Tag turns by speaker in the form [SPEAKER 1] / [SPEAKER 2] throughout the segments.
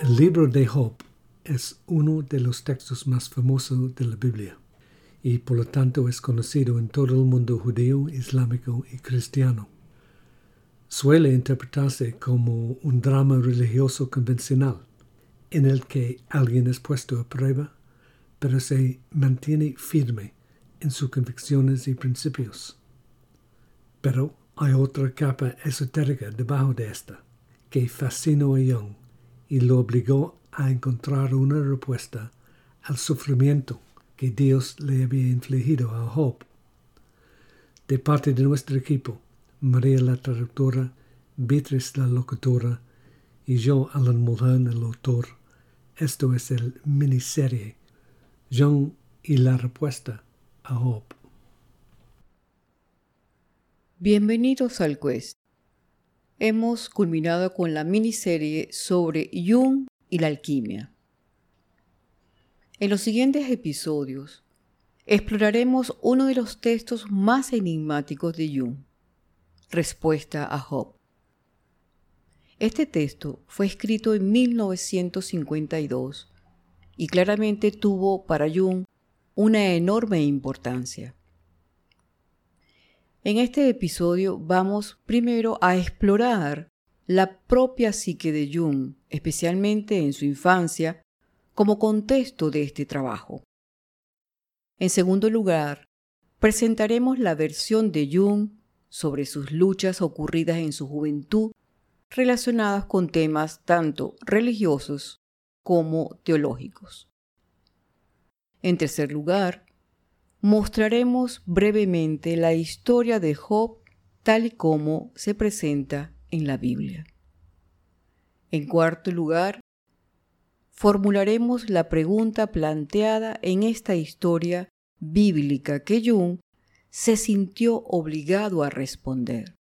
[SPEAKER 1] El libro de Job es uno de los textos más famosos de la Biblia y por lo tanto es conocido en todo el mundo judío, islámico y cristiano. Suele interpretarse como un drama religioso convencional en el que alguien es puesto a prueba, pero se mantiene firme en sus convicciones y principios. Pero hay otra capa esotérica debajo de esta, que fascinó a Young y lo obligó a encontrar una respuesta al sufrimiento que Dios le había infligido a Job. De parte de nuestro equipo, María la traductora, Beatriz la locutora y yo, Alan Mulhern, el autor, esto es el miniserie John y la respuesta a Job.
[SPEAKER 2] Bienvenidos al Quest. Hemos culminado con la miniserie sobre Jung y la alquimia. En los siguientes episodios exploraremos uno de los textos más enigmáticos de Jung, Respuesta a Job. Este texto fue escrito en 1952 y claramente tuvo para Jung una enorme importancia. En este episodio vamos primero a explorar la propia psique de Jung, especialmente en su infancia, como contexto de este trabajo. En segundo lugar, presentaremos la versión de Jung sobre sus luchas ocurridas en su juventud relacionadas con temas tanto religiosos como teológicos. En tercer lugar, mostraremos brevemente la historia de Job tal y como se presenta en la Biblia. En cuarto lugar, formularemos la pregunta planteada en esta historia bíblica que Jung se sintió obligado a responder.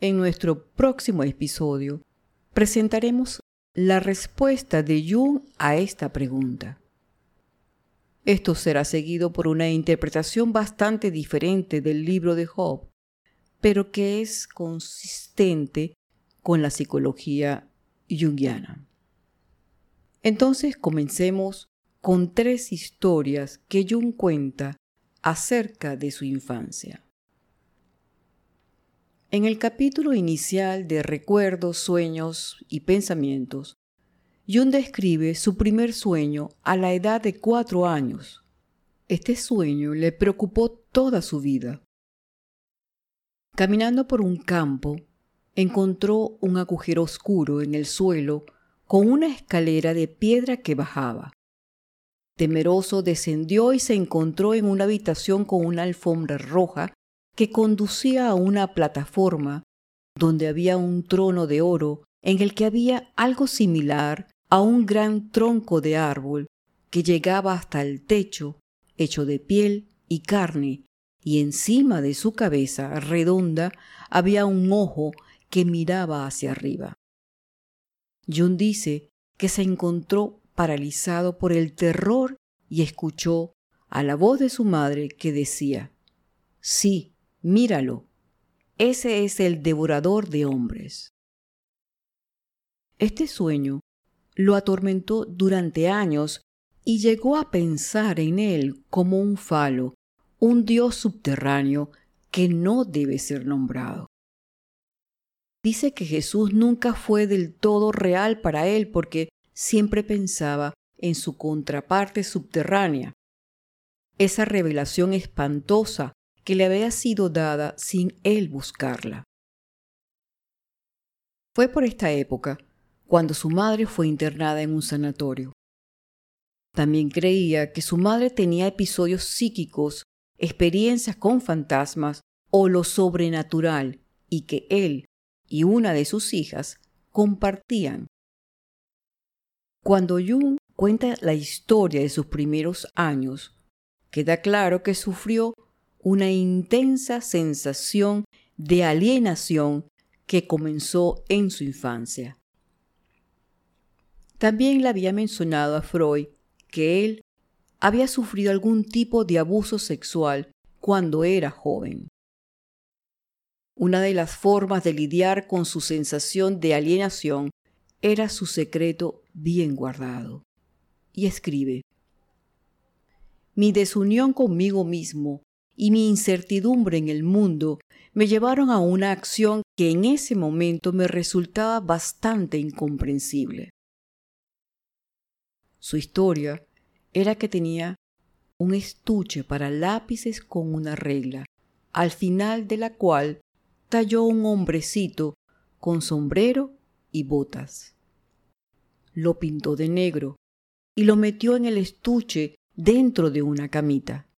[SPEAKER 2] En nuestro próximo episodio presentaremos la respuesta de Jung a esta pregunta. Esto será seguido por una interpretación bastante diferente del libro de Job, pero que es consistente con la psicología junguiana. Entonces comencemos con tres historias que Jung cuenta acerca de su infancia. En el capítulo inicial de Recuerdos, Sueños y Pensamientos, Jung describe su primer sueño a la edad de cuatro años. Este sueño le preocupó toda su vida. Caminando por un campo, encontró un agujero oscuro en el suelo con una escalera de piedra que bajaba. Temeroso descendió y se encontró en una habitación con una alfombra roja que conducía a una plataforma donde había un trono de oro en el que había algo similar a un gran tronco de árbol que llegaba hasta el techo, hecho de piel y carne, y encima de su cabeza redonda había un ojo que miraba hacia arriba. Jung dice que se encontró paralizado por el terror y escuchó a la voz de su madre que decía, Sí, míralo, ese es el devorador de hombres. Este sueño lo atormentó durante años y llegó a pensar en él como un falo, un dios subterráneo que no debe ser nombrado. Dice que Jesús nunca fue del todo real para él porque siempre pensaba en su contraparte subterránea, esa revelación espantosa que le había sido dada sin él buscarla. Fue por esta época cuando su madre fue internada en un sanatorio. También creía que su madre tenía episodios psíquicos, experiencias con fantasmas o lo sobrenatural y que él y una de sus hijas compartían. Cuando Jung cuenta la historia de sus primeros años, queda claro que sufrió una intensa sensación de alienación que comenzó en su infancia. También le había mencionado a Freud que él había sufrido algún tipo de abuso sexual cuando era joven. Una de las formas de lidiar con su sensación de alienación era su secreto bien guardado. Y escribe, Mi desunión conmigo mismo y mi incertidumbre en el mundo me llevaron a una acción que en ese momento me resultaba bastante incomprensible. Su historia era que tenía un estuche para lápices con una regla, al final de la cual talló un hombrecito con sombrero y botas. Lo pintó de negro y lo metió en el estuche dentro de una camita.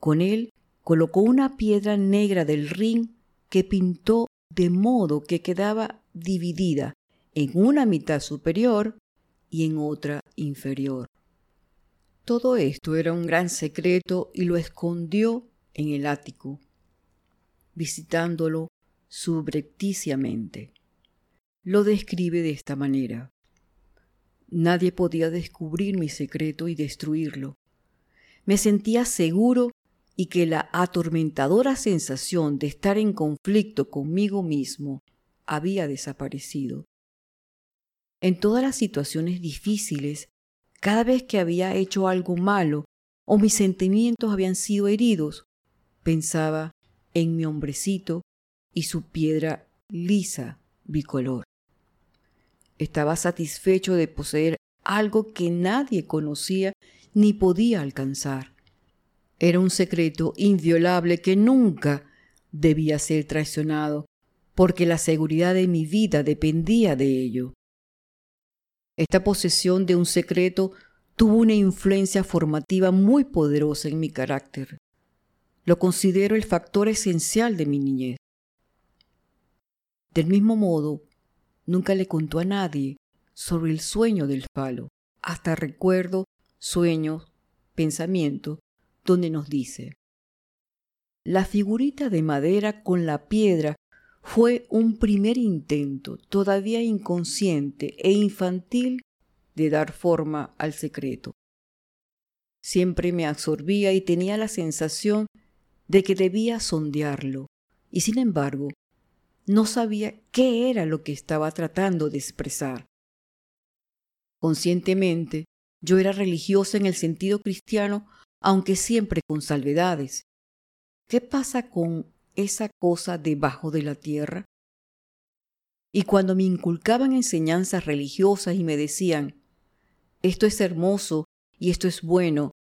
[SPEAKER 2] Con él colocó una piedra negra del ring que pintó de modo que quedaba dividida en una mitad superior y en otra inferior. Todo esto era un gran secreto y lo escondió en el ático, visitándolo subrepticiamente. Lo describe de esta manera. Nadie podía descubrir mi secreto y destruirlo. Me sentía seguro y que la atormentadora sensación de estar en conflicto conmigo mismo había desaparecido. En todas las situaciones difíciles, cada vez que había hecho algo malo o mis sentimientos habían sido heridos, pensaba en mi hombrecito y su piedra lisa bicolor. Estaba satisfecho de poseer algo que nadie conocía ni podía alcanzar. Era un secreto inviolable que nunca debía ser traicionado, porque la seguridad de mi vida dependía de ello. Esta posesión de un secreto tuvo una influencia formativa muy poderosa en mi carácter. Lo considero el factor esencial de mi niñez. Del mismo modo, nunca le contó a nadie sobre el sueño del falo, hasta recuerdo, sueños, pensamientos donde nos dice, la figurita de madera con la piedra fue un primer intento, todavía inconsciente e infantil, de dar forma al secreto. Siempre me absorbía y tenía la sensación de que debía sondearlo, y sin embargo, no sabía qué era lo que estaba tratando de expresar. Conscientemente, yo era religiosa en el sentido cristiano aunque siempre con salvedades. ¿Qué pasa con esa cosa debajo de la tierra? Y cuando me inculcaban enseñanzas religiosas y me decían, esto es hermoso y esto es bueno,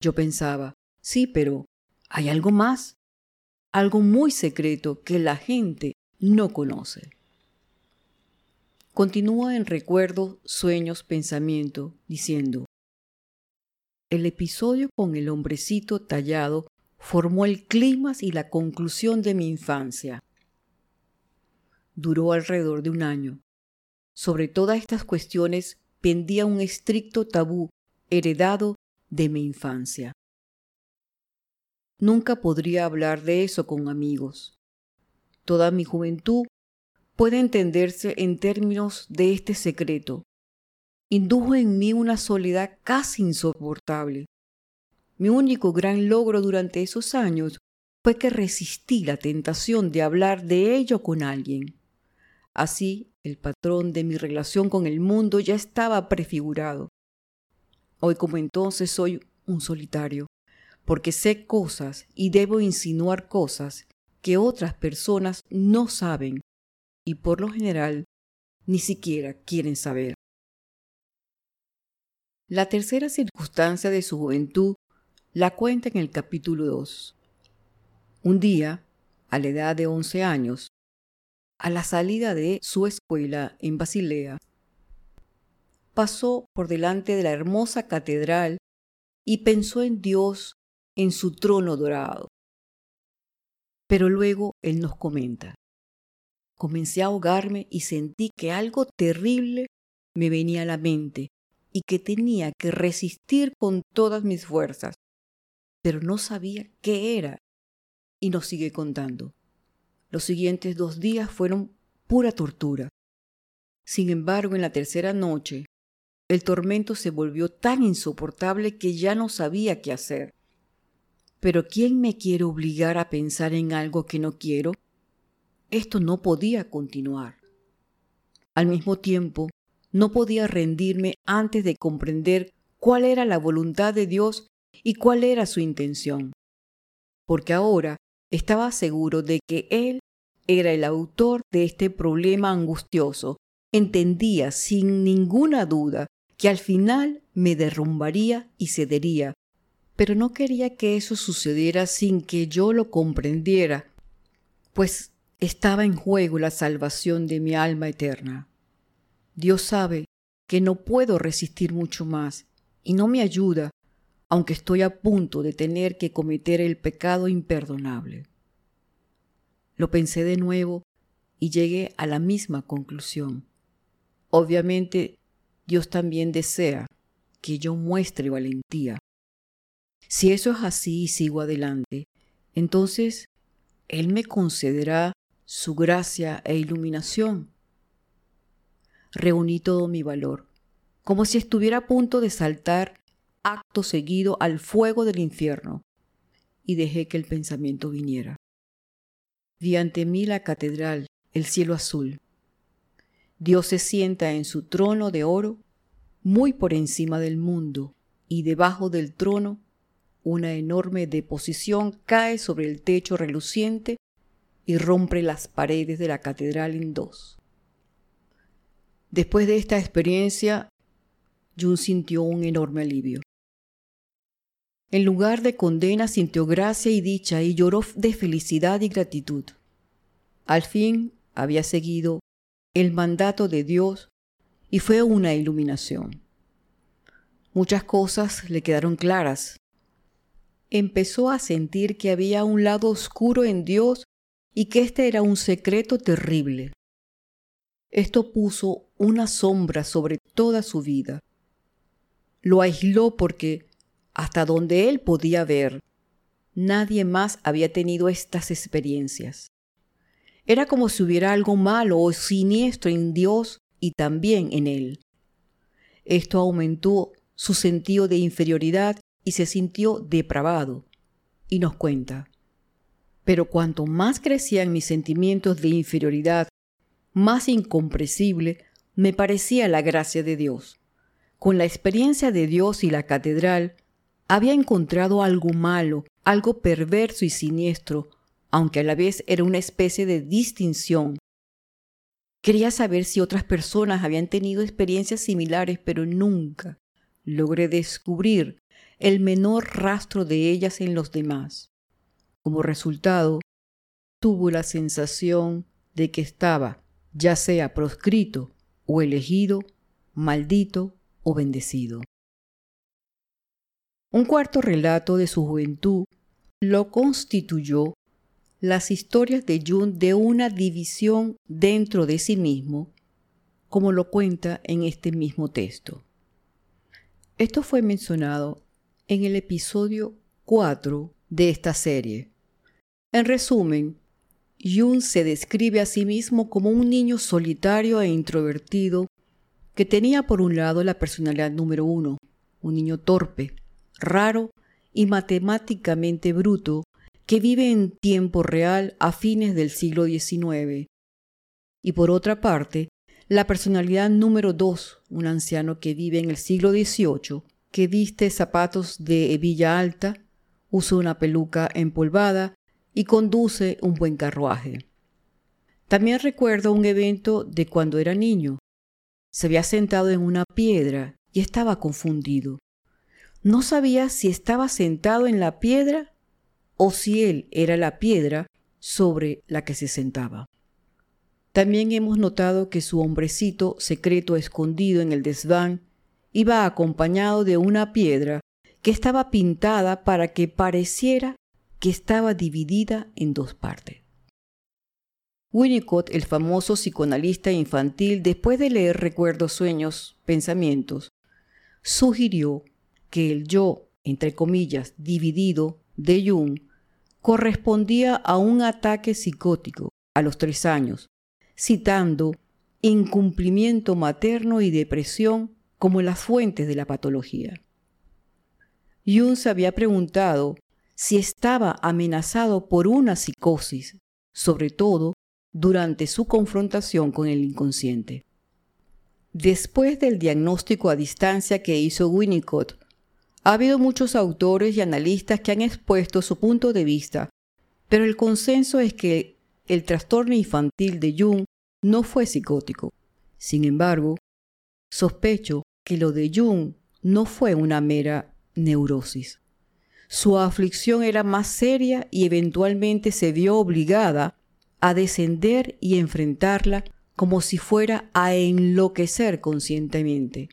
[SPEAKER 2] yo pensaba, sí, pero hay algo más, algo muy secreto que la gente no conoce. Continúa en recuerdo, sueños, pensamiento, diciendo, el episodio con el hombrecito tallado formó el clima y la conclusión de mi infancia. Duró alrededor de un año. Sobre todas estas cuestiones pendía un estricto tabú heredado de mi infancia. Nunca podría hablar de eso con amigos. Toda mi juventud puede entenderse en términos de este secreto, indujo en mí una soledad casi insoportable. Mi único gran logro durante esos años fue que resistí la tentación de hablar de ello con alguien. Así, el patrón de mi relación con el mundo ya estaba prefigurado. Hoy como entonces soy un solitario, porque sé cosas y debo insinuar cosas que otras personas no saben y por lo general ni siquiera quieren saber. La tercera circunstancia de su juventud la cuenta en el capítulo 2. Un día, a la edad de 11 años, a la salida de su escuela en Basilea, pasó por delante de la hermosa catedral y pensó en Dios en su trono dorado. Pero luego él nos comenta, comencé a ahogarme y sentí que algo terrible me venía a la mente y que tenía que resistir con todas mis fuerzas, pero no sabía qué era. Y nos sigue contando. Los siguientes dos días fueron pura tortura. Sin embargo, en la tercera noche, el tormento se volvió tan insoportable que ya no sabía qué hacer. Pero ¿quién me quiere obligar a pensar en algo que no quiero? esto no podía continuar. Al mismo tiempo, no podía rendirme antes de comprender cuál era la voluntad de Dios y cuál era su intención, porque ahora estaba seguro de que Él era el autor de este problema angustioso. Entendía sin ninguna duda que al final me derrumbaría y cedería, pero no quería que eso sucediera sin que yo lo comprendiera, pues estaba en juego la salvación de mi alma eterna. Dios sabe que no puedo resistir mucho más y no me ayuda, aunque estoy a punto de tener que cometer el pecado imperdonable. Lo pensé de nuevo y llegué a la misma conclusión. Obviamente, Dios también desea que yo muestre valentía. Si eso es así y sigo adelante, entonces Él me concederá su gracia e iluminación. Reuní todo mi valor, como si estuviera a punto de saltar acto seguido al fuego del infierno, y dejé que el pensamiento viniera. Vi ante mí la catedral, el cielo azul. Dios se sienta en su trono de oro, muy por encima del mundo, y debajo del trono una enorme deposición cae sobre el techo reluciente y rompe las paredes de la catedral en dos. Después de esta experiencia, Jun sintió un enorme alivio. En lugar de condena sintió gracia y dicha y lloró de felicidad y gratitud. Al fin había seguido el mandato de Dios y fue una iluminación. Muchas cosas le quedaron claras. Empezó a sentir que había un lado oscuro en Dios y que este era un secreto terrible. Esto puso una sombra sobre toda su vida. Lo aisló porque hasta donde él podía ver, nadie más había tenido estas experiencias. Era como si hubiera algo malo o siniestro en Dios y también en él. Esto aumentó su sentido de inferioridad y se sintió depravado. Y nos cuenta, pero cuanto más crecían mis sentimientos de inferioridad, más incomprensible me parecía la gracia de Dios. Con la experiencia de Dios y la catedral, había encontrado algo malo, algo perverso y siniestro, aunque a la vez era una especie de distinción. Quería saber si otras personas habían tenido experiencias similares, pero nunca logré descubrir el menor rastro de ellas en los demás. Como resultado, tuvo la sensación de que estaba, ya sea proscrito o elegido, maldito o bendecido. Un cuarto relato de su juventud lo constituyó las historias de Jung de una división dentro de sí mismo, como lo cuenta en este mismo texto. Esto fue mencionado en el episodio 4 de esta serie. En resumen, Jung se describe a sí mismo como un niño solitario e introvertido que tenía por un lado la personalidad número uno, un niño torpe, raro y matemáticamente bruto que vive en tiempo real a fines del siglo XIX. Y por otra parte, la personalidad número dos, un anciano que vive en el siglo XVIII, que viste zapatos de hebilla alta, usa una peluca empolvada y conduce un buen carruaje. También recuerdo un evento de cuando era niño. Se había sentado en una piedra y estaba confundido. No sabía si estaba sentado en la piedra o si él era la piedra sobre la que se sentaba. También hemos notado que su hombrecito secreto escondido en el desván iba acompañado de una piedra que estaba pintada para que pareciera que estaba dividida en dos partes. Winnicott, el famoso psicoanalista infantil, después de leer Recuerdos, Sueños, Pensamientos, sugirió que el yo, entre comillas, dividido de Jung, correspondía a un ataque psicótico a los tres años, citando incumplimiento materno y depresión como las fuentes de la patología. Jung se había preguntado si estaba amenazado por una psicosis, sobre todo durante su confrontación con el inconsciente. Después del diagnóstico a distancia que hizo Winnicott, ha habido muchos autores y analistas que han expuesto su punto de vista, pero el consenso es que el trastorno infantil de Jung no fue psicótico. Sin embargo, sospecho que lo de Jung no fue una mera neurosis. Su aflicción era más seria y eventualmente se vio obligada a descender y enfrentarla como si fuera a enloquecer conscientemente.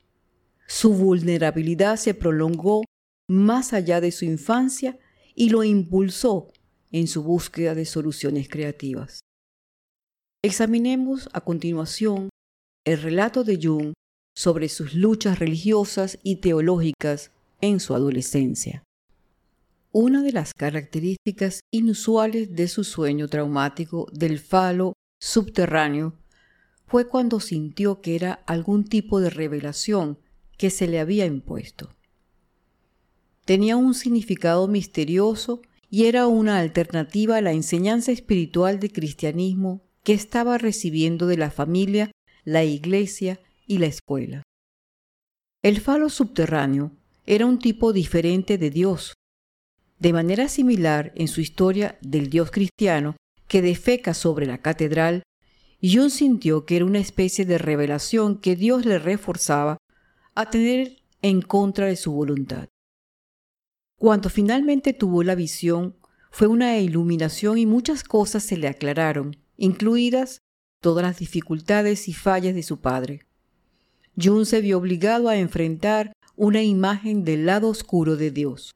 [SPEAKER 2] Su vulnerabilidad se prolongó más allá de su infancia y lo impulsó en su búsqueda de soluciones creativas. Examinemos a continuación el relato de Jung sobre sus luchas religiosas y teológicas en su adolescencia. Una de las características inusuales de su sueño traumático del falo subterráneo fue cuando sintió que era algún tipo de revelación que se le había impuesto. Tenía un significado misterioso y era una alternativa a la enseñanza espiritual del cristianismo que estaba recibiendo de la familia, la iglesia y la escuela. El falo subterráneo era un tipo diferente de Dios. De manera similar en su historia del Dios cristiano, que defeca sobre la catedral, Jung sintió que era una especie de revelación que Dios le reforzaba a tener en contra de su voluntad. Cuando finalmente tuvo la visión, fue una iluminación y muchas cosas se le aclararon, incluidas todas las dificultades y fallas de su padre. Jung se vio obligado a enfrentar una imagen del lado oscuro de Dios.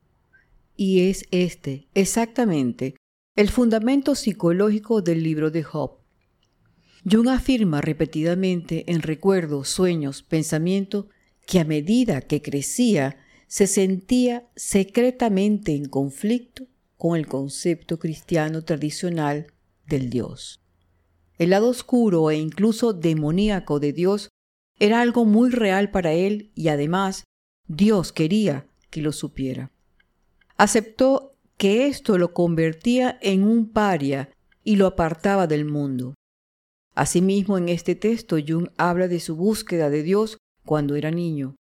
[SPEAKER 2] Y es este, exactamente, el fundamento psicológico del libro de Job. Jung afirma repetidamente en recuerdos, sueños, pensamiento, que a medida que crecía, se sentía secretamente en conflicto con el concepto cristiano tradicional del Dios. El lado oscuro e incluso demoníaco de Dios era algo muy real para él y además Dios quería que lo supiera. Aceptó que esto lo convertía en un paria y lo apartaba del mundo. Asimismo, en este texto, Jung habla de su búsqueda de Dios cuando era niño.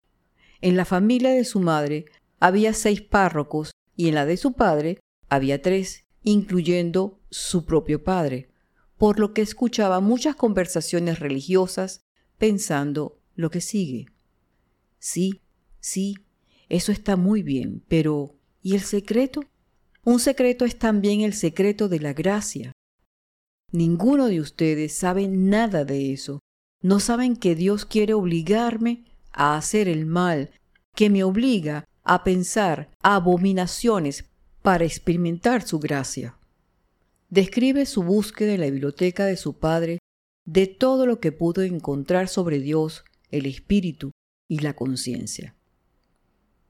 [SPEAKER 2] En la familia de su madre había seis párrocos y en la de su padre había tres, incluyendo su propio padre, por lo que escuchaba muchas conversaciones religiosas pensando lo que sigue. Sí, sí, eso está muy bien, pero ¿y el secreto? Un secreto es también el secreto de la gracia. Ninguno de ustedes sabe nada de eso. No saben que Dios quiere obligarme a hacer el mal, que me obliga a pensar abominaciones para experimentar su gracia. Describe su búsqueda en la biblioteca de su padre de todo lo que pudo encontrar sobre Dios, el espíritu y la conciencia.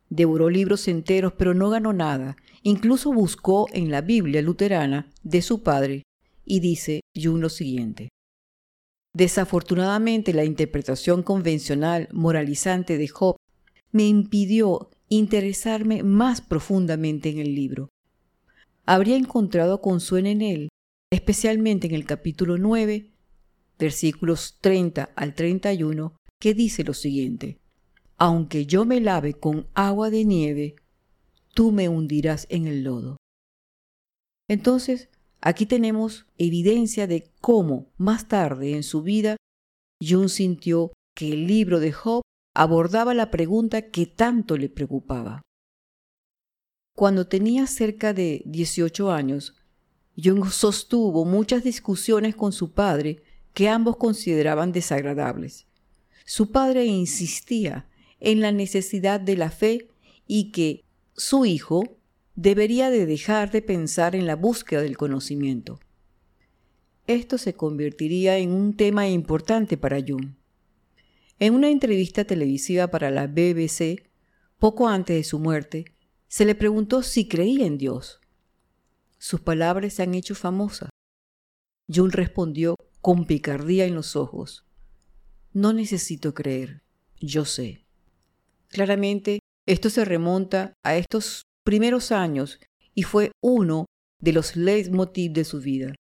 [SPEAKER 2] Devoró libros enteros, pero no ganó nada. Incluso buscó en la Biblia luterana de su padre y dice Jung lo siguiente. Desafortunadamente, la interpretación convencional moralizante de Job me impidió interesarme más profundamente en el libro. Habría encontrado consuelo en él, especialmente en el capítulo 9, versículos 30 al 31, que dice lo siguiente. Aunque yo me lave con agua de nieve, tú me hundirás en el lodo. Entonces, Aquí tenemos evidencia de cómo más tarde en su vida Jung sintió que el libro de Job abordaba la pregunta que tanto le preocupaba. Cuando tenía cerca de 18 años, Jung sostuvo muchas discusiones con su padre que ambos consideraban desagradables. Su padre insistía en la necesidad de la fe y que su hijo debería de dejar de pensar en la búsqueda del conocimiento. Esto se convertiría en un tema importante para Jung. En una entrevista televisiva para la BBC, poco antes de su muerte, se le preguntó si creía en Dios. Sus palabras se han hecho famosas. Jung respondió con picardía en los ojos. No necesito creer, yo sé. Claramente, esto se remonta a estos primeros años y fue uno de los leitmotiv de su vida.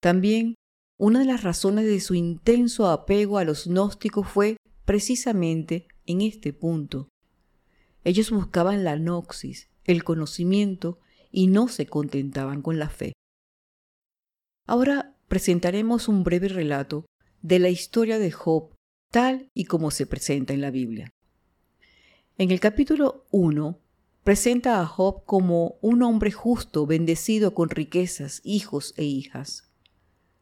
[SPEAKER 2] También una de las razones de su intenso apego a los gnósticos fue precisamente en este punto. Ellos buscaban la noxis, el conocimiento, y no se contentaban con la fe. Ahora presentaremos un breve relato de la historia de Job tal y como se presenta en la Biblia. En el capítulo 1 presenta a Job como un hombre justo, bendecido con riquezas, hijos e hijas.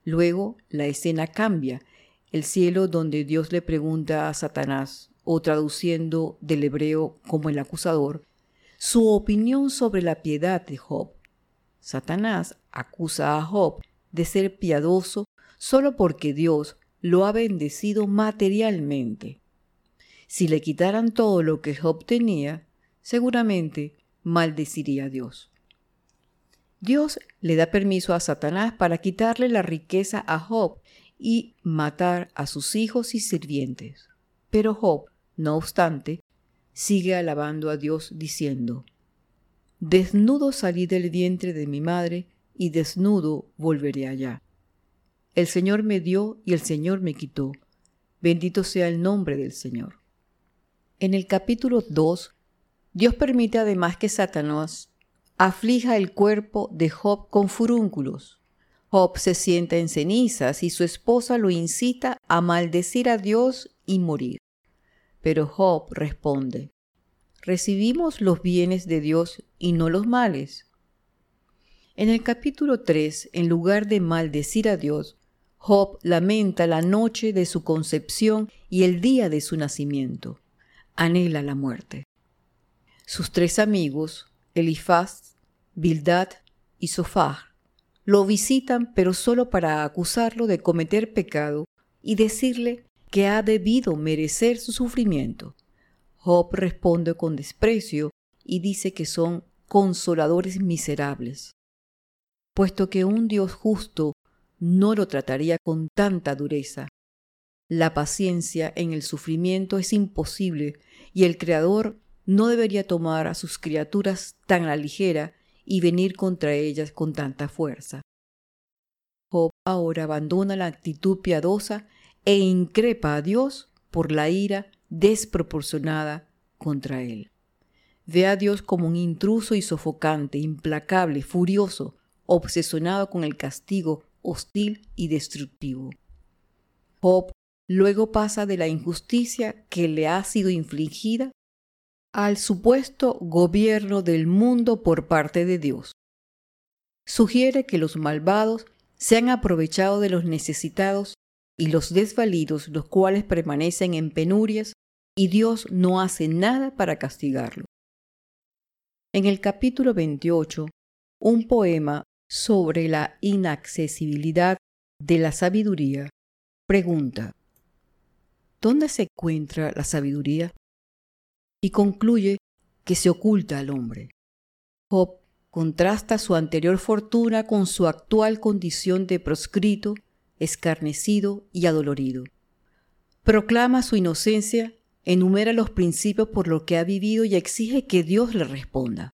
[SPEAKER 2] Luego la escena cambia, el cielo donde Dios le pregunta a Satanás, o traduciendo del hebreo como el acusador, su opinión sobre la piedad de Job. Satanás acusa a Job de ser piadoso solo porque Dios lo ha bendecido materialmente. Si le quitaran todo lo que Job tenía, seguramente maldeciría a Dios. Dios le da permiso a Satanás para quitarle la riqueza a Job y matar a sus hijos y sirvientes. Pero Job, no obstante, sigue alabando a Dios diciendo, Desnudo salí del vientre de mi madre y desnudo volveré allá. El Señor me dio y el Señor me quitó. Bendito sea el nombre del Señor. En el capítulo 2 Dios permite además que Satanás aflija el cuerpo de Job con furúnculos. Job se sienta en cenizas y su esposa lo incita a maldecir a Dios y morir. Pero Job responde, recibimos los bienes de Dios y no los males. En el capítulo 3, en lugar de maldecir a Dios, Job lamenta la noche de su concepción y el día de su nacimiento. Anhela la muerte. Sus tres amigos, Elifaz, Bildad y Sofar, lo visitan pero solo para acusarlo de cometer pecado y decirle que ha debido merecer su sufrimiento. Job responde con desprecio y dice que son consoladores miserables, puesto que un Dios justo no lo trataría con tanta dureza. La paciencia en el sufrimiento es imposible y el Creador no debería tomar a sus criaturas tan a la ligera y venir contra ellas con tanta fuerza. Job ahora abandona la actitud piadosa e increpa a Dios por la ira desproporcionada contra él. Ve a Dios como un intruso y sofocante, implacable, furioso, obsesionado con el castigo hostil y destructivo. Job luego pasa de la injusticia que le ha sido infligida al supuesto gobierno del mundo por parte de Dios. Sugiere que los malvados se han aprovechado de los necesitados y los desvalidos, los cuales permanecen en penurias, y Dios no hace nada para castigarlo. En el capítulo 28, un poema sobre la inaccesibilidad de la sabiduría pregunta, ¿dónde se encuentra la sabiduría? Y concluye que se oculta al hombre. Job contrasta su anterior fortuna con su actual condición de proscrito, escarnecido y adolorido. Proclama su inocencia, enumera los principios por los que ha vivido y exige que Dios le responda.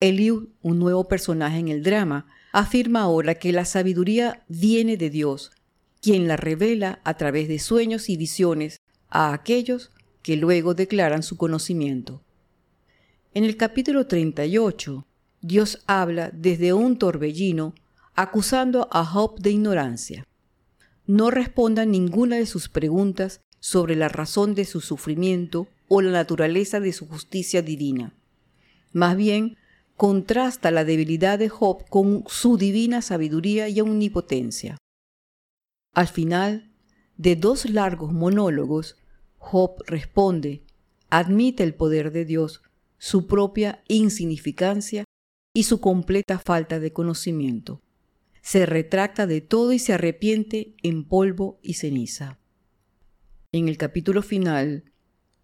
[SPEAKER 2] Eliud, un nuevo personaje en el drama, afirma ahora que la sabiduría viene de Dios, quien la revela a través de sueños y visiones a aquellos que luego declaran su conocimiento. En el capítulo 38, Dios habla desde un torbellino acusando a Job de ignorancia. No responda ninguna de sus preguntas sobre la razón de su sufrimiento o la naturaleza de su justicia divina. Más bien, contrasta la debilidad de Job con su divina sabiduría y omnipotencia. Al final de dos largos monólogos, Job responde, admite el poder de Dios, su propia insignificancia y su completa falta de conocimiento. Se retracta de todo y se arrepiente en polvo y ceniza. En el capítulo final,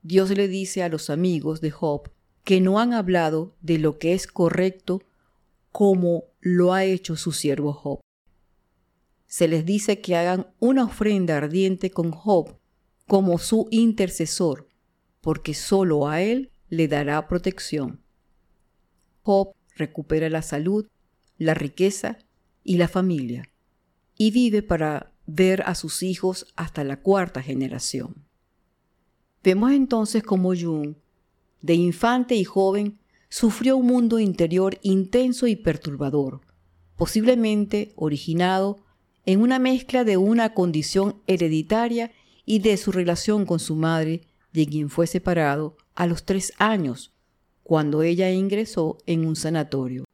[SPEAKER 2] Dios le dice a los amigos de Job que no han hablado de lo que es correcto como lo ha hecho su siervo Job. Se les dice que hagan una ofrenda ardiente con Job como su intercesor, porque sólo a él le dará protección. Job recupera la salud, la riqueza y la familia. y vive para ver a sus hijos hasta la cuarta generación. Vemos entonces cómo Jung, de infante y joven, sufrió un mundo interior intenso y perturbador, posiblemente originado en una mezcla de una condición hereditaria y de su relación con su madre, de quien fue separado a los tres años, cuando ella ingresó en un sanatorio.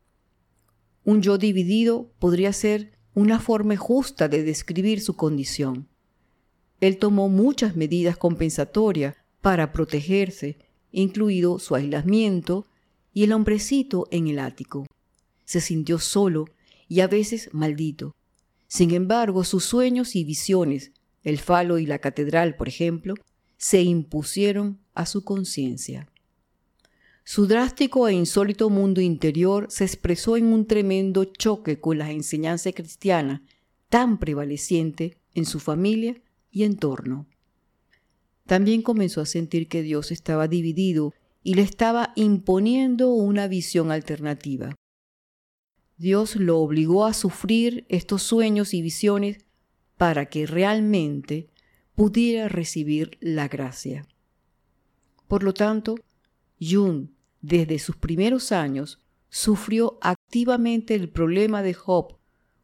[SPEAKER 2] Un yo dividido podría ser una forma justa de describir su condición. Él tomó muchas medidas compensatorias para protegerse, incluido su aislamiento y el hombrecito en el ático. Se sintió solo y a veces maldito. Sin embargo, sus sueños y visiones, el falo y la catedral, por ejemplo, se impusieron a su conciencia. Su drástico e insólito mundo interior se expresó en un tremendo choque con la enseñanza cristiana tan prevaleciente en su familia y entorno. También comenzó a sentir que Dios estaba dividido y le estaba imponiendo una visión alternativa. Dios lo obligó a sufrir estos sueños y visiones para que realmente pudiera recibir la gracia. Por lo tanto, Jung, desde sus primeros años, sufrió activamente el problema de Job,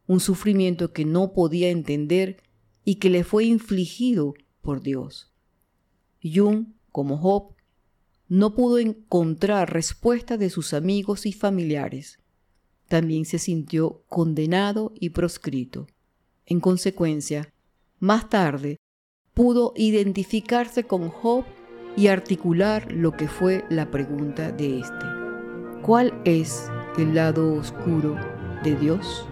[SPEAKER 2] un sufrimiento que no podía entender y que le fue infligido por Dios. Jung, como Job, no pudo encontrar respuesta de sus amigos y familiares. También se sintió condenado y proscrito. En consecuencia, más tarde pudo identificarse con Job y articular lo que fue la pregunta de éste. ¿Cuál es el lado oscuro de Dios?